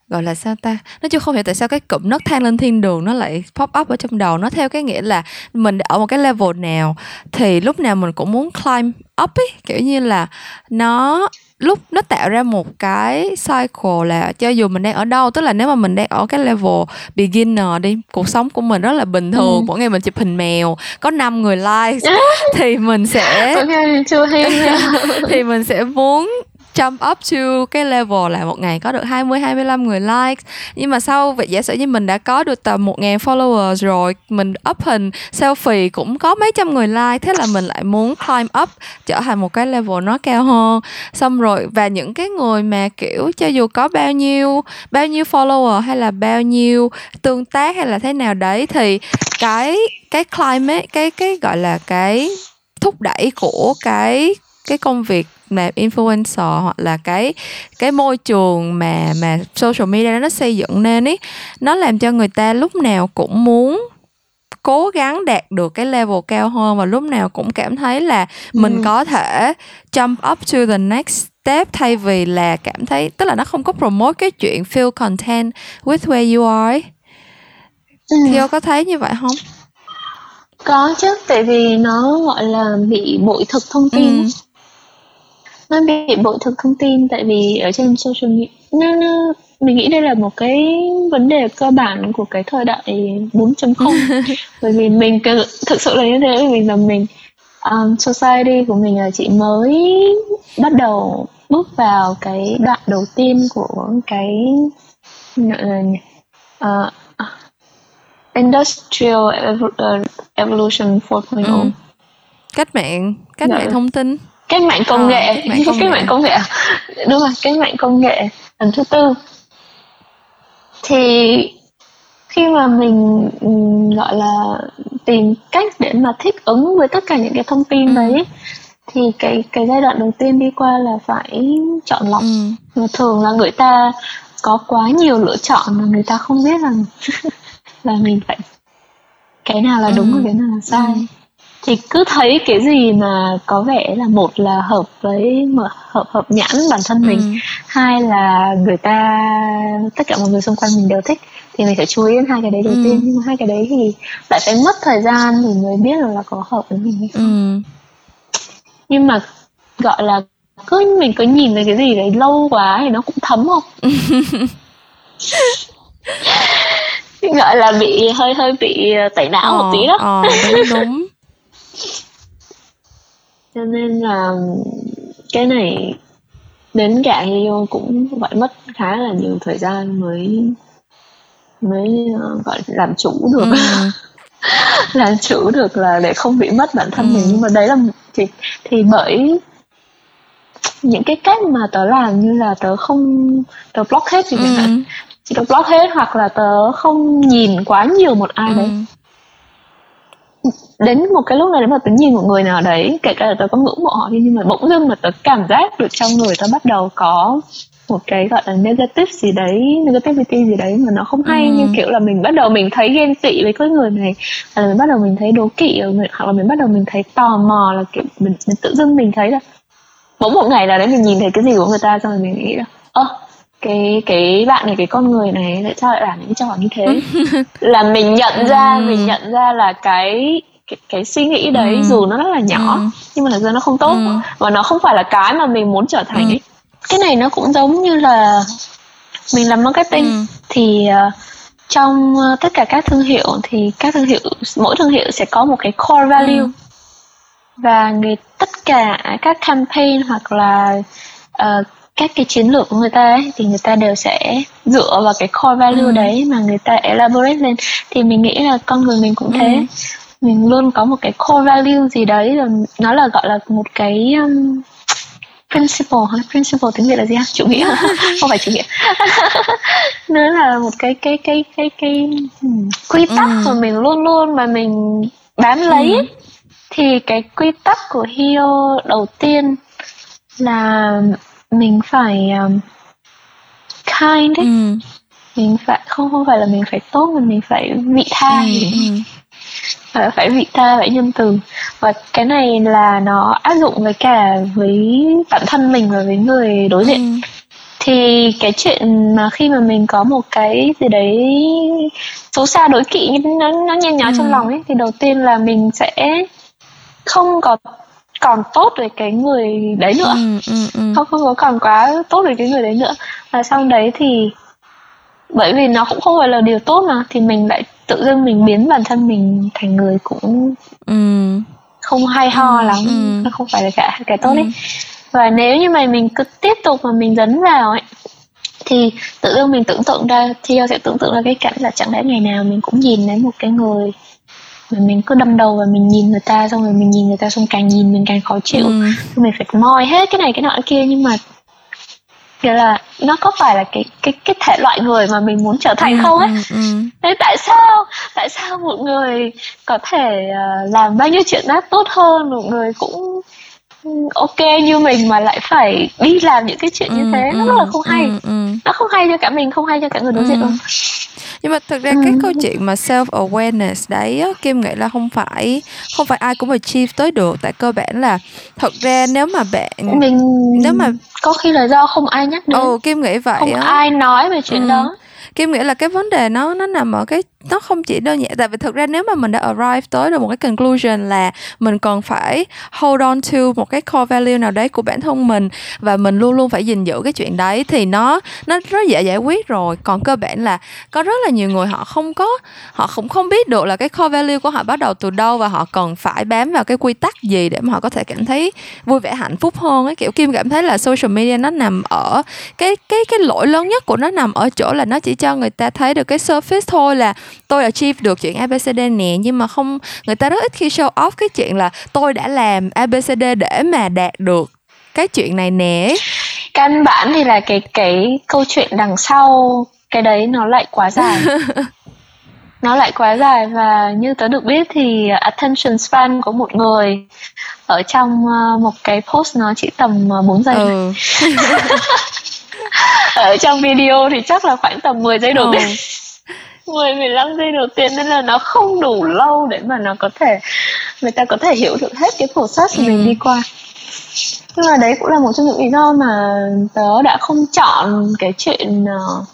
gọi là sao ta? Nói chung không hiểu tại sao cái cụm nấc thang lên thiên đường nó lại pop up ở trong đầu nó theo cái nghĩa là mình ở một cái level nào thì lúc nào mình cũng muốn climb up ấy. Kiểu như là nó lúc nó tạo ra một cái cycle là cho dù mình đang ở đâu tức là nếu mà mình đang ở cái level beginner đi cuộc sống của mình rất là bình thường ừ. mỗi ngày mình chụp hình mèo có 5 người like thì mình sẽ okay, thì mình sẽ muốn jump up to cái level là một ngày có được 20 25 người like nhưng mà sau, vậy giả sử như mình đã có được tầm 1000 followers rồi, mình up hình selfie cũng có mấy trăm người like, thế là mình lại muốn climb up trở thành một cái level nó cao hơn. Xong rồi, và những cái người mà, kiểu, cho dù có bao nhiêu bao nhiêu follower hay là bao nhiêu tương tác hay là thế nào đấy, thì cái cái climb ấy, cái cái gọi là cái thúc đẩy của cái cái công việc mà influencer hoặc là cái cái môi trường mà mà social media nó xây dựng nên ý nó làm cho người ta lúc nào cũng muốn cố gắng đạt được cái level cao hơn và lúc nào cũng cảm thấy là mình ừ. có thể jump up to the next step thay vì là cảm thấy tức là nó không có promote cái chuyện feel content with where you are ừ. thì có thấy như vậy không có chứ tại vì nó gọi là bị bội thực thông tin ừ nó bị bội thực thông tin tại vì ở trên social media. Nó, nó mình nghĩ đây là một cái vấn đề cơ bản của cái thời đại 4.0 bởi vì mình thực sự là như thế vì là mình um, society của mình là chỉ mới bắt đầu bước vào cái đoạn đầu tiên của cái uh, industrial evolution 4.0 ừ. cách mạng cách dạ. mạng thông tin cách mạng công à, nghệ cách mạng công, cách nghệ. mạng công nghệ đúng rồi cách mạng công nghệ lần thứ tư thì khi mà mình gọi là tìm cách để mà thích ứng với tất cả những cái thông tin ừ. đấy thì cái cái giai đoạn đầu tiên đi qua là phải chọn lọc ừ. thường là người ta có quá nhiều lựa chọn mà người ta không biết rằng là mình phải cái nào là đúng ừ. và cái nào là sai ừ thì cứ thấy cái gì mà có vẻ là một là hợp với hợp hợp nhãn bản thân mình ừ. hai là người ta tất cả mọi người xung quanh mình đều thích thì mình phải chú ý đến hai cái đấy đầu ừ. tiên nhưng mà hai cái đấy thì lại phải mất thời gian thì mới biết là, là có hợp với mình hay không ừ. nhưng mà gọi là cứ mình cứ nhìn thấy cái gì đấy lâu quá thì nó cũng thấm không gọi là bị hơi hơi bị tẩy não ờ, một tí đó ờ, đúng đúng cho nên là cái này đến cả Hyo cũng phải mất khá là nhiều thời gian mới mới uh, gọi làm chủ được ừ. làm chủ được là để không bị mất bản thân ừ. mình nhưng mà đấy là thì thì bởi những cái cách mà tớ làm như là tớ không tớ block hết thì ừ. tớ block hết hoặc là tớ không nhìn quá nhiều một ai ừ. đấy đến một cái lúc nào đấy mà tớ nhìn một người nào đấy kể cả là tớ có ngưỡng mộ họ nhưng mà bỗng dưng mà tớ cảm giác được trong người tớ bắt đầu có một cái gọi là negative gì đấy negativity gì đấy mà nó không hay ừ. như kiểu là mình bắt đầu mình thấy ghen tị với cái người này hoặc là mình bắt đầu mình thấy đố kỵ hoặc là mình bắt đầu mình thấy tò mò là kiểu mình, mình tự dưng mình thấy là bỗng một ngày nào đấy mình nhìn thấy cái gì của người ta xong rồi mình nghĩ là ơ cái cái bạn này cái con người này tại sao lại làm những trò như thế là mình nhận ra ừ. mình nhận ra là cái cái, cái suy nghĩ đấy ừ. dù nó rất là nhỏ ừ. nhưng mà thực ra nó không tốt ừ. và nó không phải là cái mà mình muốn trở thành ừ. ấy cái này nó cũng giống như là mình làm marketing ừ. thì uh, trong uh, tất cả các thương hiệu thì các thương hiệu mỗi thương hiệu sẽ có một cái core value ừ. và người tất cả các campaign hoặc là uh, các cái chiến lược của người ta ấy, thì người ta đều sẽ dựa vào cái core value ừ. đấy mà người ta elaborate lên thì mình nghĩ là con người mình cũng thế ừ. mình luôn có một cái core value gì đấy rồi nó là gọi là một cái um, principle hay principle tiếng việt là gì ha chủ nghĩa không phải chủ nghĩa nó là một cái cái cái cái cái um, quy tắc ừ. mà mình luôn luôn mà mình bám lấy ừ. thì cái quy tắc của Hio đầu tiên là mình phải um, kind ấy ừ. mình phải không không phải là mình phải tốt mà mình phải vị tha ừ, ừ. phải phải vị tha phải nhân từ và cái này là nó áp dụng với cả với bản thân mình và với người đối diện ừ. thì cái chuyện mà khi mà mình có một cái gì đấy xấu xa đối kỵ nó nó nhen nhó ừ. trong lòng ấy thì đầu tiên là mình sẽ không có còn tốt với cái người đấy nữa ừ, ừ, ừ. không không có còn quá tốt với cái người đấy nữa và sau đấy thì bởi vì nó cũng không phải là điều tốt mà thì mình lại tự dưng mình biến bản thân mình thành người cũng ừ. không hay ho ừ, lắm ừ. nó không phải là cả cái tốt ừ. ấy và nếu như mà mình cứ tiếp tục mà mình dấn vào ấy thì tự dưng mình tưởng tượng ra thì sẽ tưởng tượng ra cái cảnh là chẳng lẽ ngày nào mình cũng nhìn thấy một cái người mà mình cứ đâm đầu và mình nhìn người ta xong rồi mình nhìn người ta xong càng nhìn mình càng khó chịu ừ. mình phải moi hết cái này cái nọ cái kia nhưng mà nghĩa là nó có phải là cái cái cái thể loại người mà mình muốn trở thành ừ, không ấy ừ, ừ. thế tại sao tại sao một người có thể uh, làm bao nhiêu chuyện đó tốt hơn một người cũng ok như mình mà lại phải đi làm những cái chuyện như ừ, thế nó rất là không hay ừ, ừ. nó không hay cho cả mình không hay cho cả người đối diện luôn nhưng mà thực ra ừ. cái câu chuyện mà self awareness đấy á, kim nghĩ là không phải không phải ai cũng achieve tới được tại cơ bản là thật ra nếu mà bạn mình nếu mà có khi là do không ai nhắc đến ừ kim nghĩ vậy không á. ai nói về chuyện ừ. đó kim nghĩ là cái vấn đề nó nó nằm ở cái nó không chỉ đơn giản, tại vì thực ra nếu mà mình đã arrive tới được một cái conclusion là mình còn phải hold on to một cái core value nào đấy của bản thân mình và mình luôn luôn phải gìn giữ cái chuyện đấy thì nó nó rất dễ giải quyết rồi. Còn cơ bản là có rất là nhiều người họ không có, họ cũng không biết được là cái core value của họ bắt đầu từ đâu và họ cần phải bám vào cái quy tắc gì để mà họ có thể cảm thấy vui vẻ, hạnh phúc hơn ấy. Kiểu kim cảm thấy là social media nó nằm ở cái cái cái lỗi lớn nhất của nó nằm ở chỗ là nó chỉ cho người ta thấy được cái surface thôi là tôi achieve được chuyện ABCD nè nhưng mà không người ta rất ít khi show off cái chuyện là tôi đã làm ABCD để mà đạt được cái chuyện này nè căn bản thì là cái cái câu chuyện đằng sau cái đấy nó lại quá dài nó lại quá dài và như tớ được biết thì attention span của một người ở trong ờ, một cái post nó chỉ tầm 4 ờ, giây ừ. ở trong video thì chắc là khoảng tầm 10 giây đầu ừ. Tiên 10 15 giây đầu tiên nên là nó không đủ lâu để mà nó có thể người ta có thể hiểu được hết cái process ừ. mình đi qua nhưng mà đấy cũng là một trong những lý do mà tớ đã không chọn cái chuyện uh,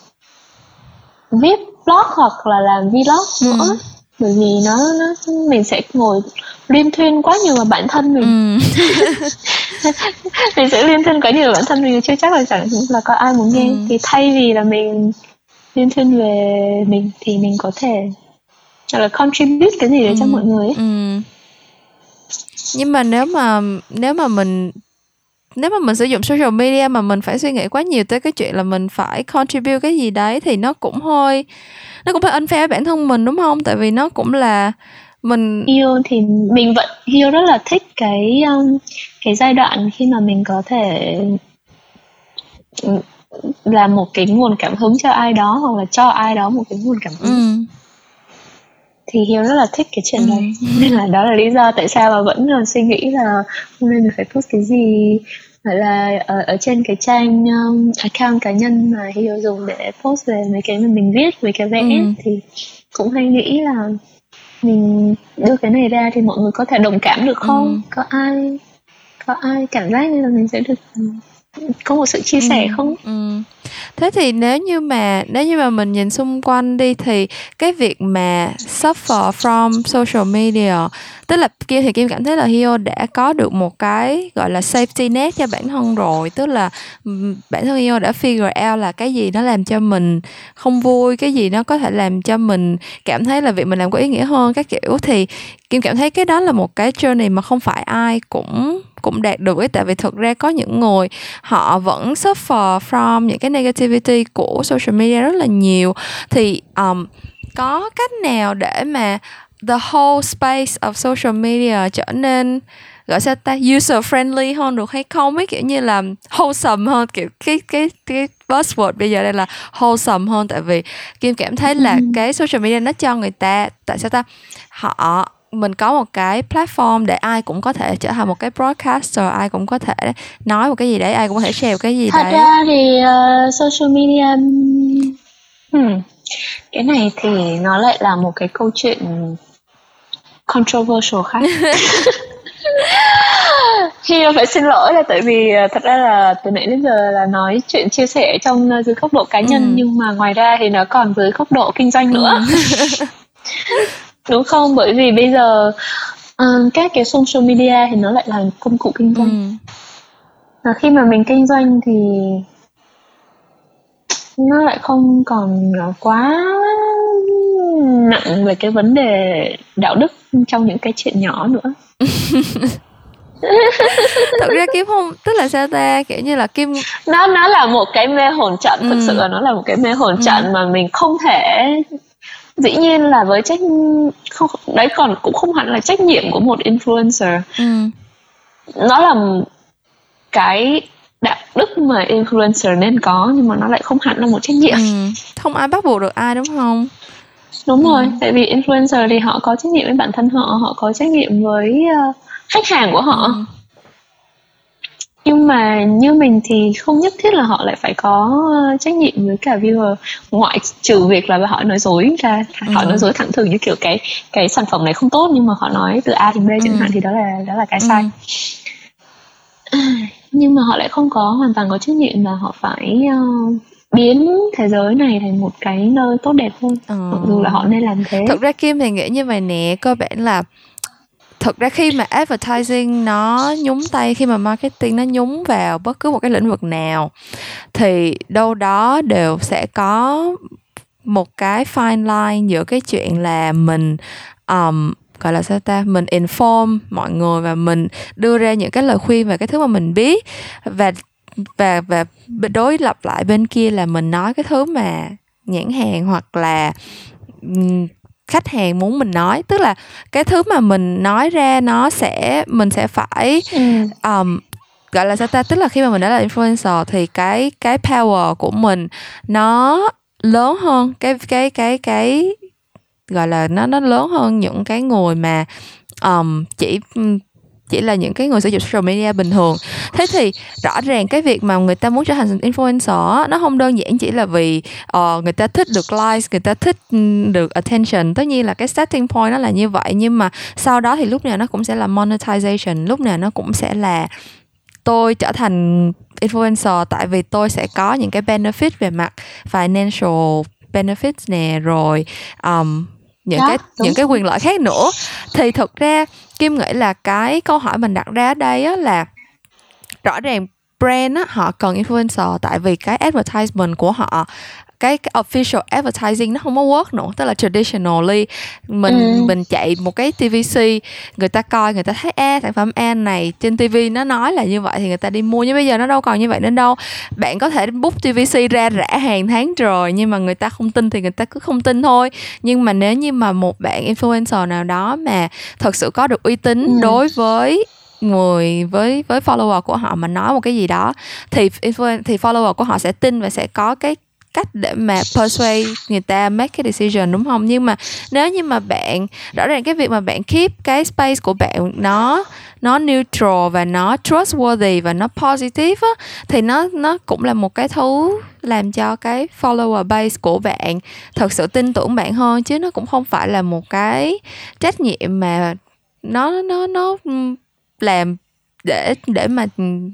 viết blog hoặc là làm vlog ừ. nữa bởi vì nó nó mình sẽ ngồi liên thuyên quá nhiều vào bản thân mình ừ. mình sẽ liên thuyên quá nhiều vào bản thân mình chưa chắc là chẳng là có ai muốn nghe ừ. thì thay vì là mình liên thuyên về mình thì mình có thể là contribute cái gì đấy ừ. cho mọi người ấy. Ừ. nhưng mà nếu mà nếu mà mình nếu mà mình sử dụng social media mà mình phải suy nghĩ quá nhiều tới cái chuyện là mình phải contribute cái gì đấy thì nó cũng hơi nó cũng hơi unfair với bản thân mình đúng không tại vì nó cũng là mình yêu thì mình vẫn yêu rất là thích cái um, cái giai đoạn khi mà mình có thể là một cái nguồn cảm hứng cho ai đó hoặc là cho ai đó một cái nguồn cảm hứng ừ. thì hiếu rất là thích cái chuyện Ừ. đấy nên là đó là lý do tại sao mà vẫn còn suy nghĩ là hôm nay mình phải post cái gì hoặc là ở, ở trên cái trang um, account cá nhân mà hiếu dùng để post về mấy cái mà mình viết về cái vẽ Ừ. thì cũng hay nghĩ là mình đưa cái này ra thì mọi người có thể đồng cảm được không Ừ. có ai có ai cảm giác như là mình sẽ được ừ, có một sự chia sẻ Ừ, không? Ừ. Thế thì nếu như mà nếu như mà mình nhìn xung quanh đi thì cái việc mà suffer from social media tức là kia thì Kim cảm thấy là Hio đã có được một cái gọi là safety net cho bản thân rồi. Tức là bản thân Hio đã figure out là cái gì nó làm cho mình không vui cái gì nó có thể làm cho mình cảm thấy là việc mình làm có ý nghĩa hơn các kiểu. Thì Kim cảm thấy cái đó là một cái journey mà không phải ai cũng cũng đạt được ấy. Tại vì thực ra có những người họ vẫn suffer from những cái negativity của social media rất là nhiều. Thì um, có cách nào để mà the whole space of social media trở nên gọi sao ta user friendly hơn được hay không? Ấy kiểu như là wholesome hơn kiểu cái cái cái buzzword bây giờ đây là wholesome hơn. Tại vì kim cảm thấy là cái social media nó cho người ta tại sao ta họ mình có một cái platform để ai cũng có thể trở thành một cái broadcaster ai cũng có thể nói một cái gì đấy ai cũng có thể share một cái gì thật đấy. ra thì uh, social media hmm, cái này thì nó lại là một cái câu chuyện controversial khác. Khi phải xin lỗi là tại vì uh, thật ra là từ nãy đến giờ là nói chuyện chia sẻ trong uh, dưới góc độ cá nhân Ừ. nhưng mà ngoài ra thì nó còn dưới góc độ kinh doanh nữa đúng không? Bởi vì bây giờ uh, các cái social media thì nó lại là công cụ kinh doanh. Ừ. và khi mà mình kinh doanh thì nó lại không còn quá nặng về cái vấn đề đạo đức trong những cái chuyện nhỏ nữa. Thật ra kim không tức là sao ta? Kiểu như là kim nó nó là một cái mê hồn trận thực Ừ. sự là nó là một cái mê hồn trận mà mình không thể dĩ nhiên là với trách không đấy còn cũng không hẳn là trách nhiệm của một influencer ừ. nó là cái đạo đức mà influencer nên có nhưng mà nó lại không hẳn là một trách nhiệm ừ. không ai bắt buộc được ai đúng không đúng rồi tại vì influencer thì họ có trách nhiệm với bản thân họ họ có trách nhiệm với ờ, khách hàng của họ Ừ. nhưng mà như mình thì không nhất thiết là họ lại phải có ờ, trách nhiệm với cả viewer ngoại trừ việc là họ nói dối ra họ Ừ. nói dối thẳng thừng như kiểu cái cái sản phẩm này không tốt nhưng mà họ nói từ A đến B chẳng Ừ. hạn thì đó là đó là cái Ừ. sai nhưng mà họ lại không có hoàn toàn có trách nhiệm là họ phải ờ, biến thế giới này thành một cái nơi tốt đẹp hơn Ờ. mặc dù là họ nên làm thế thực ra kim thì nghĩ như vậy nè cơ bản là thực ra khi mà advertising nó nhúng tay khi mà marketing nó nhúng vào bất cứ một cái lĩnh vực nào thì đâu đó đều sẽ có một cái fine line giữa cái chuyện là mình um, gọi là sao ta? Mình inform mọi người và mình đưa ra những cái lời khuyên về cái thứ mà mình biết và và và đối lập lại bên kia là mình nói cái thứ mà nhãn hàng hoặc là khách hàng muốn mình nói. Tức là cái thứ mà mình nói ra nó sẽ mình sẽ phải um, gọi là sao ta? Tức là khi mà mình đã là influencer thì cái cái power của mình nó lớn hơn. Cái cái cái cái gọi là nó nó lớn hơn những cái người mà um, chỉ chỉ là những cái người sử dụng social media bình thường. Thế thì rõ ràng cái việc mà người ta muốn trở thành influencer nó không đơn giản chỉ là vì uh, người ta thích được likes người ta thích được attention. Tất nhiên là cái starting point nó là như vậy nhưng mà sau đó thì lúc nào nó cũng sẽ là monetization lúc nào nó cũng sẽ là tôi trở thành influencer tại vì tôi sẽ có những cái benefit về mặt financial benefits nè rồi um, những Đó, cái đúng. những cái quyền lợi khác nữa. Thì thực ra kim nghĩ là cái câu hỏi mình đặt ra ở đây á là rõ ràng brand á họ cần influencer tại vì cái advertisement của họ cái, cái official advertising nó không có work nữa tức là traditionally mình Ừ. mình chạy một cái TVC người ta coi người ta thấy a sản phẩm A này trên TV nó nói là như vậy thì người ta đi mua nhưng bây giờ nó đâu còn như vậy nữa đâu bạn có thể book TVC ra rã hàng tháng rồi nhưng mà người ta không tin thì người ta cứ không tin thôi nhưng mà nếu như mà một bạn influencer nào đó mà thật sự có được uy tín Ừ. đối với người với với follower của họ mà nói một cái gì đó thì influen thì follower của họ sẽ tin và sẽ có cái cách để mà persuade người ta make cái decision, đúng không? Nhưng mà nếu như mà bạn, rõ ràng cái việc mà bạn keep cái space của bạn nó nó neutral và nó trustworthy và nó positive á, thì nó nó cũng là một cái thứ làm cho cái follower base của bạn thật sự tin tưởng bạn hơn, chứ nó cũng không phải là một cái trách nhiệm mà nó nó nó làm để để mà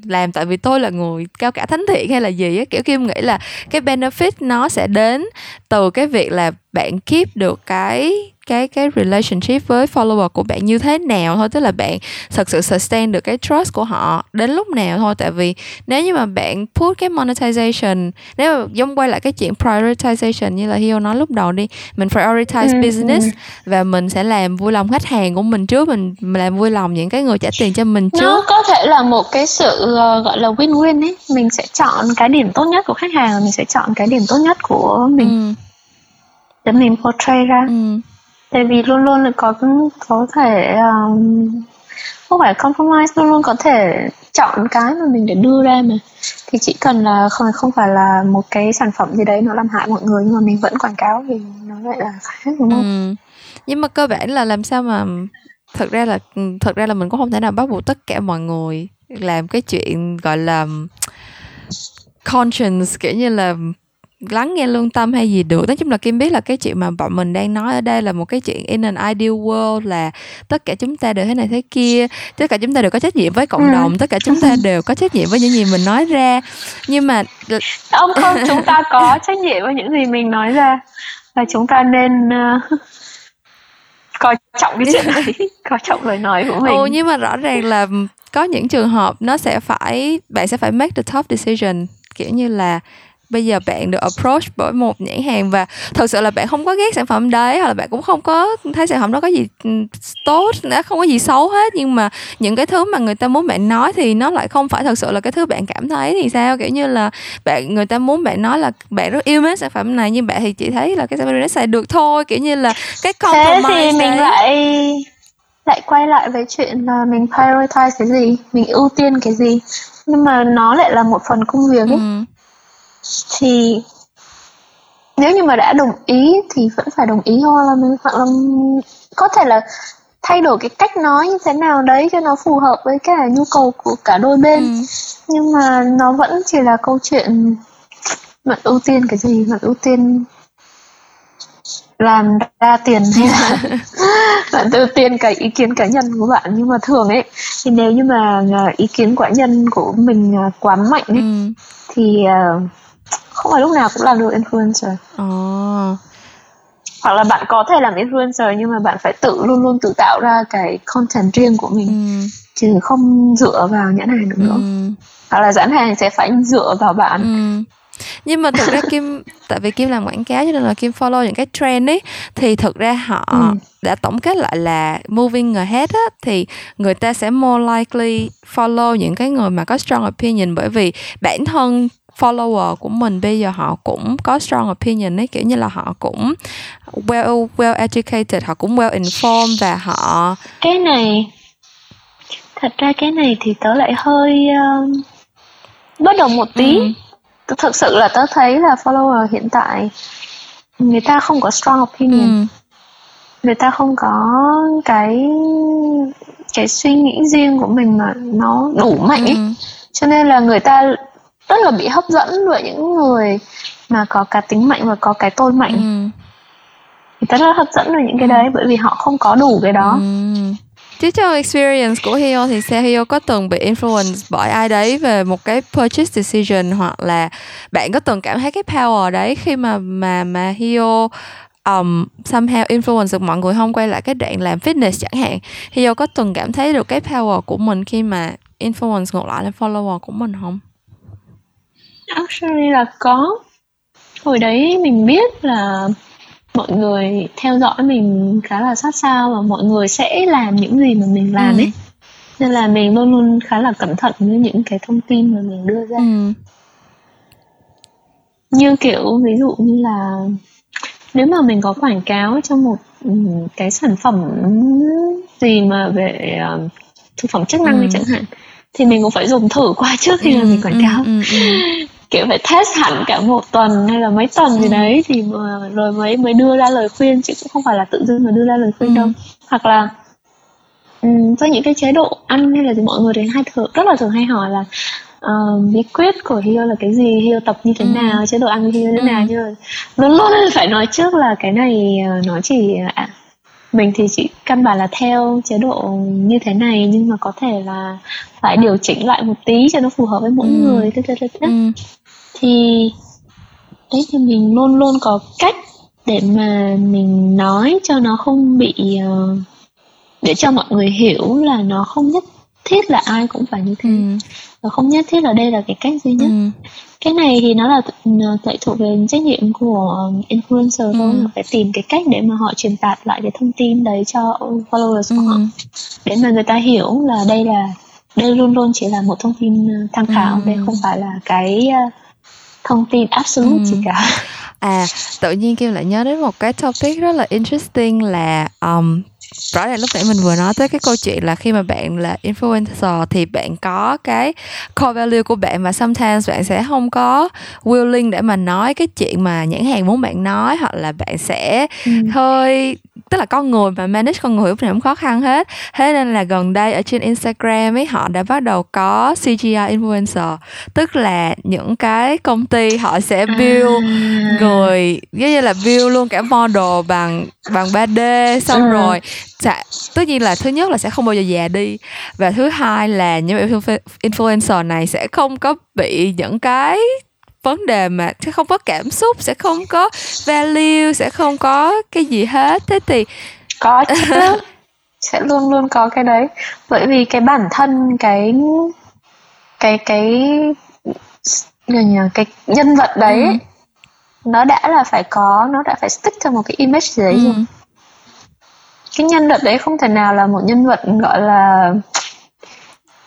làm tại vì tôi là người cao cả thánh thiện hay là gì á, kiểu kim nghĩ là cái benefit nó sẽ đến từ cái việc là bạn keep được cái cái cái relationship với follower của bạn như thế nào thôi tức là bạn thật sự sustain được cái trust của họ đến lúc nào thôi. Tại vì nếu như mà bạn put cái monetization nếu mà giống quay lại cái chuyện prioritization như là Hio nói lúc đầu đi mình prioritize ừ, business ừ. và mình sẽ làm vui lòng khách hàng của mình trước mình làm vui lòng những cái người trả tiền cho mình trước. nó có thể là một cái sự uh, gọi là win-win ấy. Mình sẽ chọn cái điểm tốt nhất của khách hàng và mình sẽ chọn cái điểm tốt nhất của mình. Ừ. để mình portray ra. Ừ tại vì luôn luôn là có có thể um, không phải compromise luôn luôn có thể chọn cái mà mình để đưa ra mà thì chỉ cần là không không phải là một cái sản phẩm gì đấy nó làm hại mọi người nhưng mà mình vẫn quảng cáo thì nó lại là khác đúng không? Ừ. Nhưng mà cơ bản là làm sao mà thật ra là ừ, thật ra là mình cũng không thể nào bắt buộc tất cả mọi người làm cái chuyện gọi là um, conscience kiểu như là lắng nghe lương tâm hay gì được. Nói chung là kim biết là cái chuyện mà bọn mình đang nói ở đây là một cái chuyện in an ideal world là tất cả chúng ta đều thế này thế kia tất cả chúng ta đều có trách nhiệm với cộng ừ. đồng tất cả chúng ta đều có trách nhiệm với những gì mình nói ra. Nhưng mà ông không chúng ta có trách nhiệm với những gì mình nói ra. Và chúng ta nên uh, coi trọng cái chuyện đấy coi trọng lời nói của mình. ừ nhưng mà rõ ràng là có những trường hợp nó sẽ phải bạn sẽ phải make the tough decision kiểu như là bây giờ bạn được approach bởi một nhãn hàng và thật sự là bạn không có ghét sản phẩm đấy hoặc là bạn cũng không có thấy sản phẩm đó có gì ừ, tốt nó không có gì xấu hết. Nhưng mà những cái thứ mà người ta muốn bạn nói thì nó lại không phải thật sự là cái thứ bạn cảm thấy thì sao? Kiểu như là bạn người ta muốn bạn nói là bạn rất yêu mến sản phẩm này nhưng bạn thì chỉ thấy là cái sản phẩm này nó xài được thôi. Kiểu như là cái compromise thế thì mình đấy. lại lại quay lại với chuyện là mình prioritize cái gì mình ưu tiên cái gì. Nhưng mà nó lại là một phần công việc ấy. Ừ thì nếu như mà đã đồng ý thì vẫn phải đồng ý thôi là mình hoặc là có thể là thay đổi cái cách nói như thế nào đấy cho nó phù hợp với cả nhu cầu của cả đôi bên ừ. nhưng mà nó vẫn chỉ là câu chuyện bạn ưu tiên cái gì bạn ưu tiên làm ra tiền hay là bạn ưu tiên cái ý kiến cá nhân của bạn nhưng mà thường ấy thì nếu như mà à, ý kiến cá nhân của mình à, quá mạnh ấy ừ. thì uh, không phải lúc nào cũng làm được influencer oh. hoặc là bạn có thể làm influencer nhưng mà bạn phải tự luôn luôn tự tạo ra cái content riêng của mình ừ. chứ không dựa vào nhãn hàng được nữa ừ. hoặc là nhãn hàng sẽ phải dựa vào bạn ừ nhưng mà thực ra kim tại vì kim làm quảng cáo cho nên là kim follow những cái trend ấy thì thực ra họ ừ. đã tổng kết lại là moving ahead á thì người ta sẽ more likely follow những cái người mà có strong opinion bởi vì bản thân follower của mình bây giờ họ cũng có strong opinion ấy kiểu như là họ cũng well well educated họ cũng well informed và họ cái này thật ra cái này thì tớ lại hơi uh, bất đồng một tí ừ. thực sự là tớ thấy là follower hiện tại người ta không có strong opinion ừ. người ta không có cái cái suy nghĩ riêng của mình mà nó đủ mạnh ấy ừ. cho nên là người ta rất là bị hấp dẫn bởi những người mà có cá tính mạnh và có cái tôi mạnh ừ. thì rất là hấp dẫn bởi những cái đấy bởi vì họ không có đủ cái đó ừ. Chứ trong experience của Hio thì sao Hio có từng bị influence bởi ai đấy về một cái purchase decision hoặc là bạn có từng cảm thấy cái power đấy khi mà mà mà Hio um, somehow influence được mọi người không quay lại cái đoạn làm fitness chẳng hạn Hio có từng cảm thấy được cái power của mình khi mà influence ngược lại lên follower của mình không? Actually là có Hồi đấy mình biết là mọi người theo dõi mình khá là sát sao và mọi người sẽ làm những gì mà mình làm ừ. ấy nên là mình luôn luôn khá là cẩn thận với những cái thông tin mà mình đưa ra ừ. như kiểu ví dụ như là nếu mà mình có quảng cáo cho một ừ, cái sản phẩm gì mà về uh, thực phẩm chức năng ừ. chẳng hạn thì mình cũng phải dùng thử qua trước khi ừ, mà mình quảng cáo ừ, ừ, ừ kiểu phải test hẳn cả một tuần hay là mấy tuần gì ừ. đấy thì mà, rồi mới mới đưa ra lời khuyên chứ cũng không phải là tự dưng mà đưa ra lời khuyên ừ. đâu hoặc là um, với những cái chế độ ăn hay là gì mọi người thì hay thường rất là thường hay hỏi là uh, bí quyết của Hio là cái gì Hio tập như thế ừ. nào chế độ ăn của Hio như thế ừ. nào nhưng mà luôn luôn phải nói trước là cái này uh, nó chỉ à, mình thì chỉ căn bản là theo chế độ như thế này nhưng mà có thể là phải điều chỉnh lại một tí cho nó phù hợp với mỗi ừ. người ừ. Thì đấy thì mình luôn luôn có cách để mà mình nói cho nó không bị uh, để cho mọi người hiểu là nó không nhất thiết là ai cũng phải như thế ừ. và không nhất thiết là đây là cái cách duy nhất ừ. cái này thì nó là tại thuộc về trách nhiệm của influencer thôi ừ. phải tìm cái cách để mà họ truyền tải lại cái thông tin đấy cho followers của ừ. họ để mà người ta hiểu là đây là đây luôn luôn chỉ là một thông tin ờ, tham khảo ừ. đây không phải là cái ờ, thông tin absolute ừ. gì cả à tự nhiên kêu lại nhớ đến một cái topic rất là interesting là um, rõ ràng lúc nãy mình vừa nói tới cái câu chuyện là khi mà bạn là influencer thì bạn có cái core value của bạn và sometimes bạn sẽ không có willing để mà nói cái chuyện mà nhãn hàng muốn bạn nói hoặc là bạn sẽ ừ. hơi tức là con người mà manage con người lúc nào cũng khó khăn hết thế nên là gần đây ở trên Instagram ấy họ đã bắt đầu có CGI influencer tức là những cái công ty họ sẽ build à. người giống như là build luôn cả model bằng bằng 3D xong ừ. rồi sẽ, tất nhiên là thứ nhất là sẽ không bao giờ già đi và thứ hai là những influencer này sẽ không có bị những cái vấn đề mà sẽ không có cảm xúc sẽ không có value sẽ không có cái gì hết thế thì có chứ sẽ luôn luôn có cái đấy bởi vì cái bản thân cái cái cái nhờ cái nhân vật đấy ừ. nó đã là phải có nó đã phải stick cho một cái image gì đấy ừ. rồi cái nhân vật đấy không thể nào là một nhân vật gọi là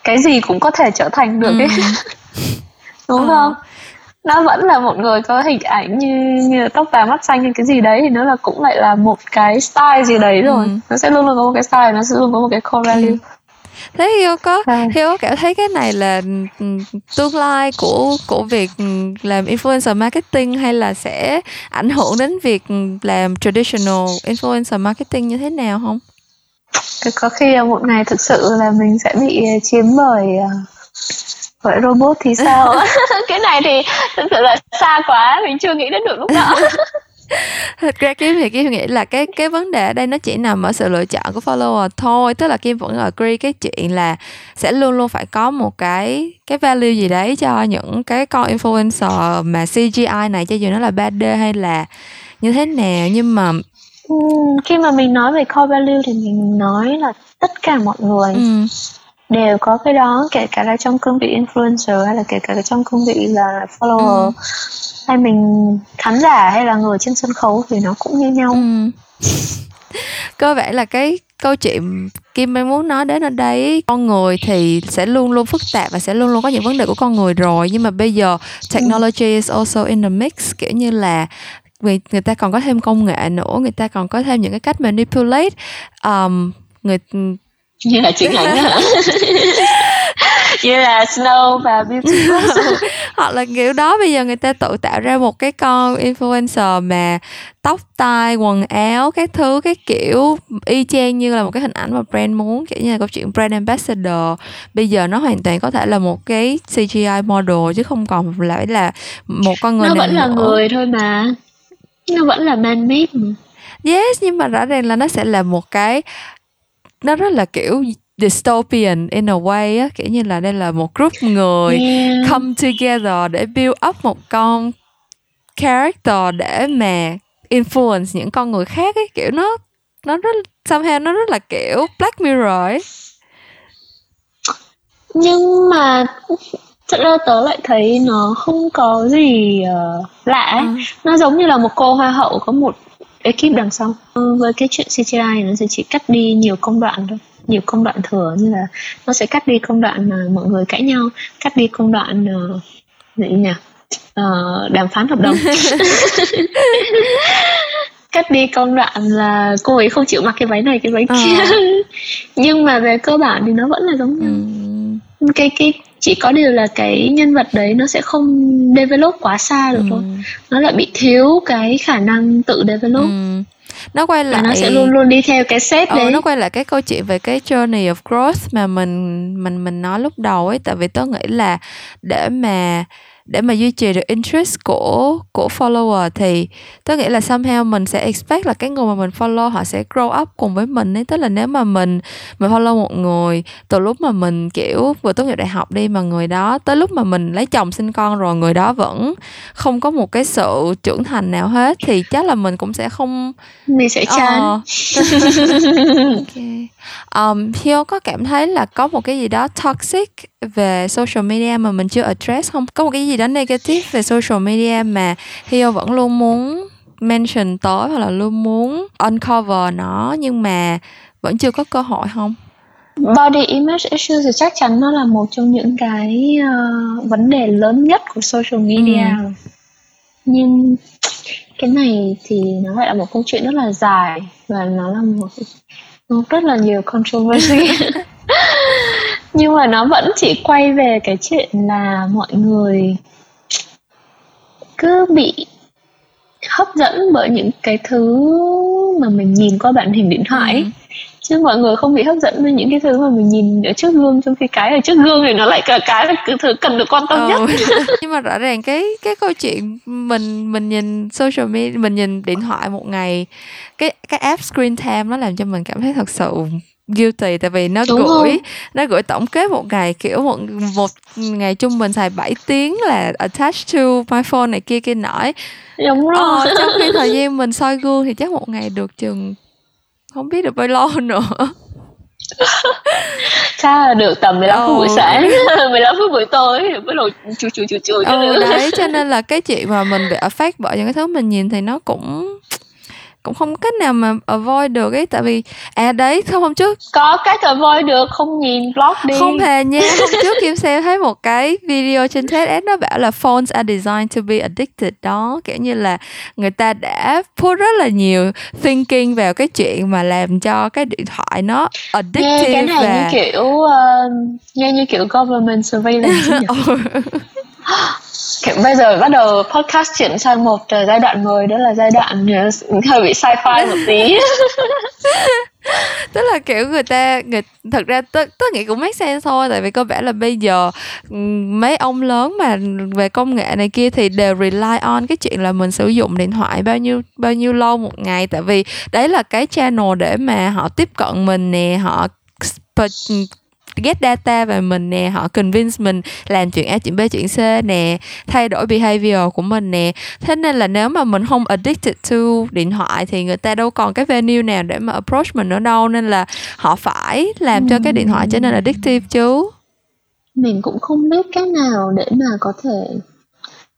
cái gì cũng có thể trở thành được ấy ừ. đúng ừ. không nó vẫn là một người có hình ảnh như như tóc vàng mắt xanh hay cái gì đấy thì nó là cũng lại là một cái style gì đấy rồi ừ. nó sẽ luôn luôn có một cái style nó sẽ luôn có một cái core value ừ. thế hiếu có à. hiếu cảm thấy cái này là ừ, tương lai của của việc làm influencer marketing hay là sẽ ảnh hưởng đến việc làm traditional influencer marketing như thế nào không có khi một ngày thực sự là mình sẽ bị chiếm bởi uh, vậy robot thì sao? Cái này thì thực sự là xa quá mình chưa nghĩ đến được lúc đó. Thật ra kim thì kim nghĩ là cái cái vấn đề ở đây nó chỉ nằm ở sự lựa chọn của follower thôi. Tức là kim vẫn agree cái chuyện là sẽ luôn luôn phải có một cái cái value gì đấy cho những cái con influencer mà CGI này cho dù nó là 3D hay là như thế nào. Nhưng mà khi mà mình nói về core value thì mình nói là tất cả mọi người ừ đều có cái đó kể cả là trong cương vị influencer hay là kể cả là trong cương vị là follower ừ. hay mình khán giả hay là người trên sân khấu thì nó cũng như nhau ừ. cơ bản là cái câu chuyện Kim đang muốn nói đến ở đây con người thì sẽ luôn luôn phức tạp và sẽ luôn luôn có những vấn đề của con người rồi nhưng mà bây giờ technology is also in the mix kiểu như là người người ta còn có thêm công nghệ nữa người ta còn có thêm những cái cách manipulate um, người như là chuyện ảnh hả? Như là Snow và Beauty hoặc là kiểu đó bây giờ người ta tự tạo ra một cái con influencer mà tóc tai quần áo các thứ cái kiểu y chang như là một cái hình ảnh mà brand muốn kiểu như là câu chuyện brand ambassador. Bây giờ nó hoàn toàn có thể là một cái CGI model chứ không còn lại là một con người nó vẫn là nữa. người thôi mà. Nó vẫn là man made mà. Yes nhưng mà rõ ràng là nó sẽ là một cái nó rất là kiểu dystopian in a way á kiểu như là đây là một group người yeah. come together để build up một con character để mà influence những con người khác ấy kiểu nó nó rất somehow nó rất là kiểu Black Mirror ấy nhưng mà thật ra tớ lại thấy nó không có gì uh, lạ ấy. À. nó giống như là một cô hoa hậu có một ekip đằng sau. Ừ, với cái chuyện CGI nó sẽ chỉ cắt đi nhiều công đoạn thôi. Nhiều công đoạn thừa như là nó sẽ cắt đi công đoạn mà mọi người cãi nhau cắt đi công đoạn uh, gì nhỉ? Uh, đàm phán hợp đồng. Cắt đi công đoạn là cô ấy không chịu mặc cái váy này cái váy kia. À. nhưng mà về cơ bản thì nó vẫn là giống nhau. Ừ. cái cái chỉ có điều là cái nhân vật đấy nó sẽ không develop quá xa được ừ. thôi. Nó lại bị thiếu cái khả năng tự develop. Ừ. Nó quay lại nó sẽ luôn luôn đi theo cái set ừ, đấy. nó quay lại cái câu chuyện về cái journey of growth mà mình mình mình nói lúc đầu ấy. Tại vì tớ nghĩ là để mà để mà duy trì được interest của của follower thì tôi nghĩ là somehow mình sẽ expect là cái người mà mình follow họ sẽ grow up cùng với mình ấy. Tức là nếu mà mình mình follow một người từ lúc mà mình kiểu vừa tốt nghiệp đại học đi mà người đó tới lúc mà mình lấy chồng sinh con rồi người đó vẫn không có một cái sự trưởng thành nào hết thì chắc là mình cũng sẽ không mình sẽ chán. Uh, okay. um, Hiếu có cảm thấy là có một cái gì đó toxic về social media mà mình chưa address không? Có một cái gì đó negative về social media mà Hiếu vẫn luôn muốn mention tới hoặc là luôn muốn uncover nó nhưng mà vẫn chưa có cơ hội không? Body image issues thì chắc chắn nó là một trong những cái uh, vấn đề lớn nhất của social media. Ừ. nhưng cái này thì nó lại là một câu chuyện rất là dài và nó là một rất là nhiều controversy nhưng mà nó vẫn chỉ quay về cái chuyện là mọi người cứ bị hấp dẫn bởi những cái thứ mà mình nhìn qua màn hình điện thoại ấy. Ừ. chứ mọi người không bị hấp dẫn với những cái thứ mà mình nhìn ở trước gương trong khi cái ở trước gương thì nó lại là cái là cái thứ cần được quan tâm ừ. nhất nhưng mà rõ ràng cái cái câu chuyện mình mình nhìn social media mình nhìn điện thoại một ngày cái cái app screen time nó làm cho mình cảm thấy thật sự guilty tại vì nó Đúng gửi không? nó gửi tổng kết một ngày kiểu một một ngày trung bình xài 7 tiếng là attached to my phone này kia kia nổi Đúng rồi. Ờ, trong khi thời gian mình soi gương thì chắc một ngày được chừng không biết được bao lâu nữa. Chắc là được tầm 15 phút buổi sáng. 15 phút buổi tối bắt đầu chù chù chù chù ừ, đấy cho nên là cái chuyện mà mình bị affect bởi những cái thứ mình nhìn thì nó cũng cũng không có cách nào mà avoid được ấy. Tại vì à đấy không hôm trước có cách avoid được không nhìn blog đi. Không hề nha hôm trước kim xem thấy một cái video trên TEDx nó bảo là phones are designed to be addicted. Đó kiểu như là người ta đã put rất là nhiều thinking vào cái chuyện mà làm cho cái điện thoại nó addictive nghe cái này và... như kiểu uh, nghe như kiểu government surveillance bây giờ bắt đầu podcast chuyển sang một uh, giai đoạn mới đó là giai đoạn uh, hơi bị sci-fi một tí. Tức là kiểu người ta người thật ra tôi tôi nghĩ cũng make sense thôi tại vì cơ bản là bây giờ ừ, mấy ông lớn mà về công nghệ này kia thì đều rely on cái chuyện là mình sử dụng điện thoại bao nhiêu bao nhiêu lâu một ngày. Tại vì đấy là cái channel để mà họ tiếp cận mình nè họ get data về mình nè, họ convince mình làm chuyện A, chuyện B, chuyện C nè, thay đổi behavior của mình nè. Thế nên là nếu mà mình không addicted to điện thoại thì người ta đâu còn cái venue nào để mà approach mình nữa đâu. Nên là họ phải làm cho cái điện thoại trở nên addictive chứ. Mình cũng không biết cách nào để mà có thể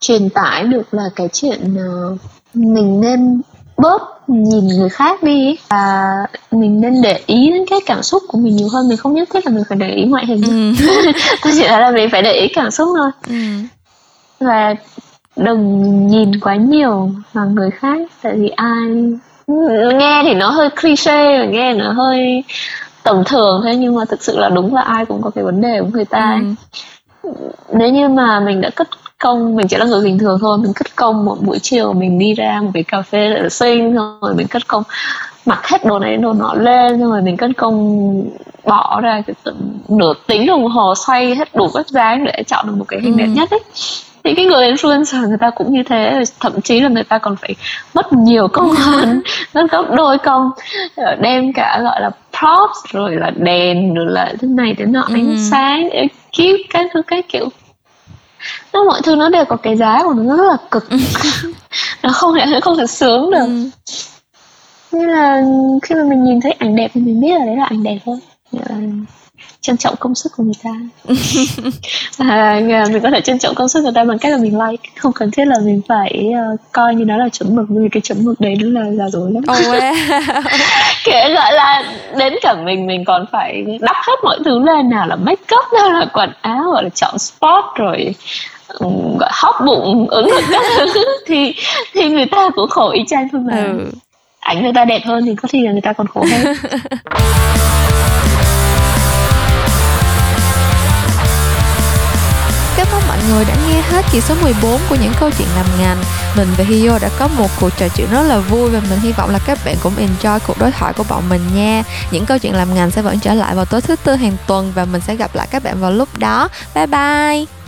truyền tải được là cái chuyện ờ, mình nên bớt nhìn người khác đi và mình nên để ý đến cái cảm xúc của mình nhiều hơn. Mình không nhất thiết là mình phải để ý ngoại hình. Ừ. tôi chỉ là mình phải để ý cảm xúc thôi. Ừ. và đừng nhìn quá nhiều vào người khác. Tại vì ai nghe thì nó hơi cliché và nghe nó hơi tầm thường thế nhưng mà thực sự là đúng là ai cũng có cái vấn đề của người ta ừ. nếu như mà mình đã cất công mình chỉ là người bình thường thôi mình cất công một buổi chiều mình đi ra một cái cà phê xinh rồi mình cất công mặc hết đồ này đồ nọ lên rồi mình cất công bỏ ra nửa tiếng đồng hồ xoay hết đủ các dáng để chọn được một cái hình ừ. đẹp nhất ấy thì cái người influencer người ta cũng như thế thậm chí là người ta còn phải mất nhiều công hơn mất gấp đôi công đem cả gọi là props rồi là đèn rồi là thế này thế nọ ánh ừ. sáng để kiếm cái thứ cái kiểu nó mọi thứ nó đều có cái giá của nó rất là cực. Nó không thể không thể sướng được. Ừ. nên là khi mà mình nhìn thấy ảnh đẹp thì mình biết là đấy là ảnh đẹp thôi. Là trân trọng công sức của người ta. À, mình có thể trân trọng công sức của người ta bằng cách là mình like. Không cần thiết là mình phải uh, coi như nó là chuẩn mực vì cái chuẩn mực đấy nó là giả dối lắm. Oh, wow. kiểu gọi là đến cả mình mình còn phải đắp hết mọi thứ lên nào là make up nào là quần áo gọi là chọn spot rồi gọi hóc bụng ứng được các thứ. Thì thì người ta cũng khổ y chang thôi mà. Ừ. ảnh người ta đẹp hơn thì có khi là người ta còn khổ hơn. Người đã nghe hết kỳ số 14 của những câu chuyện làm ngành. Mình và Hiyo đã có một cuộc trò chuyện rất là vui Và mình hy vọng là các bạn cũng enjoy cuộc đối thoại của bọn mình nha. Những câu chuyện làm ngành sẽ vẫn trở lại vào tối thứ tư hàng tuần Và mình sẽ gặp lại các bạn vào lúc đó. Bye bye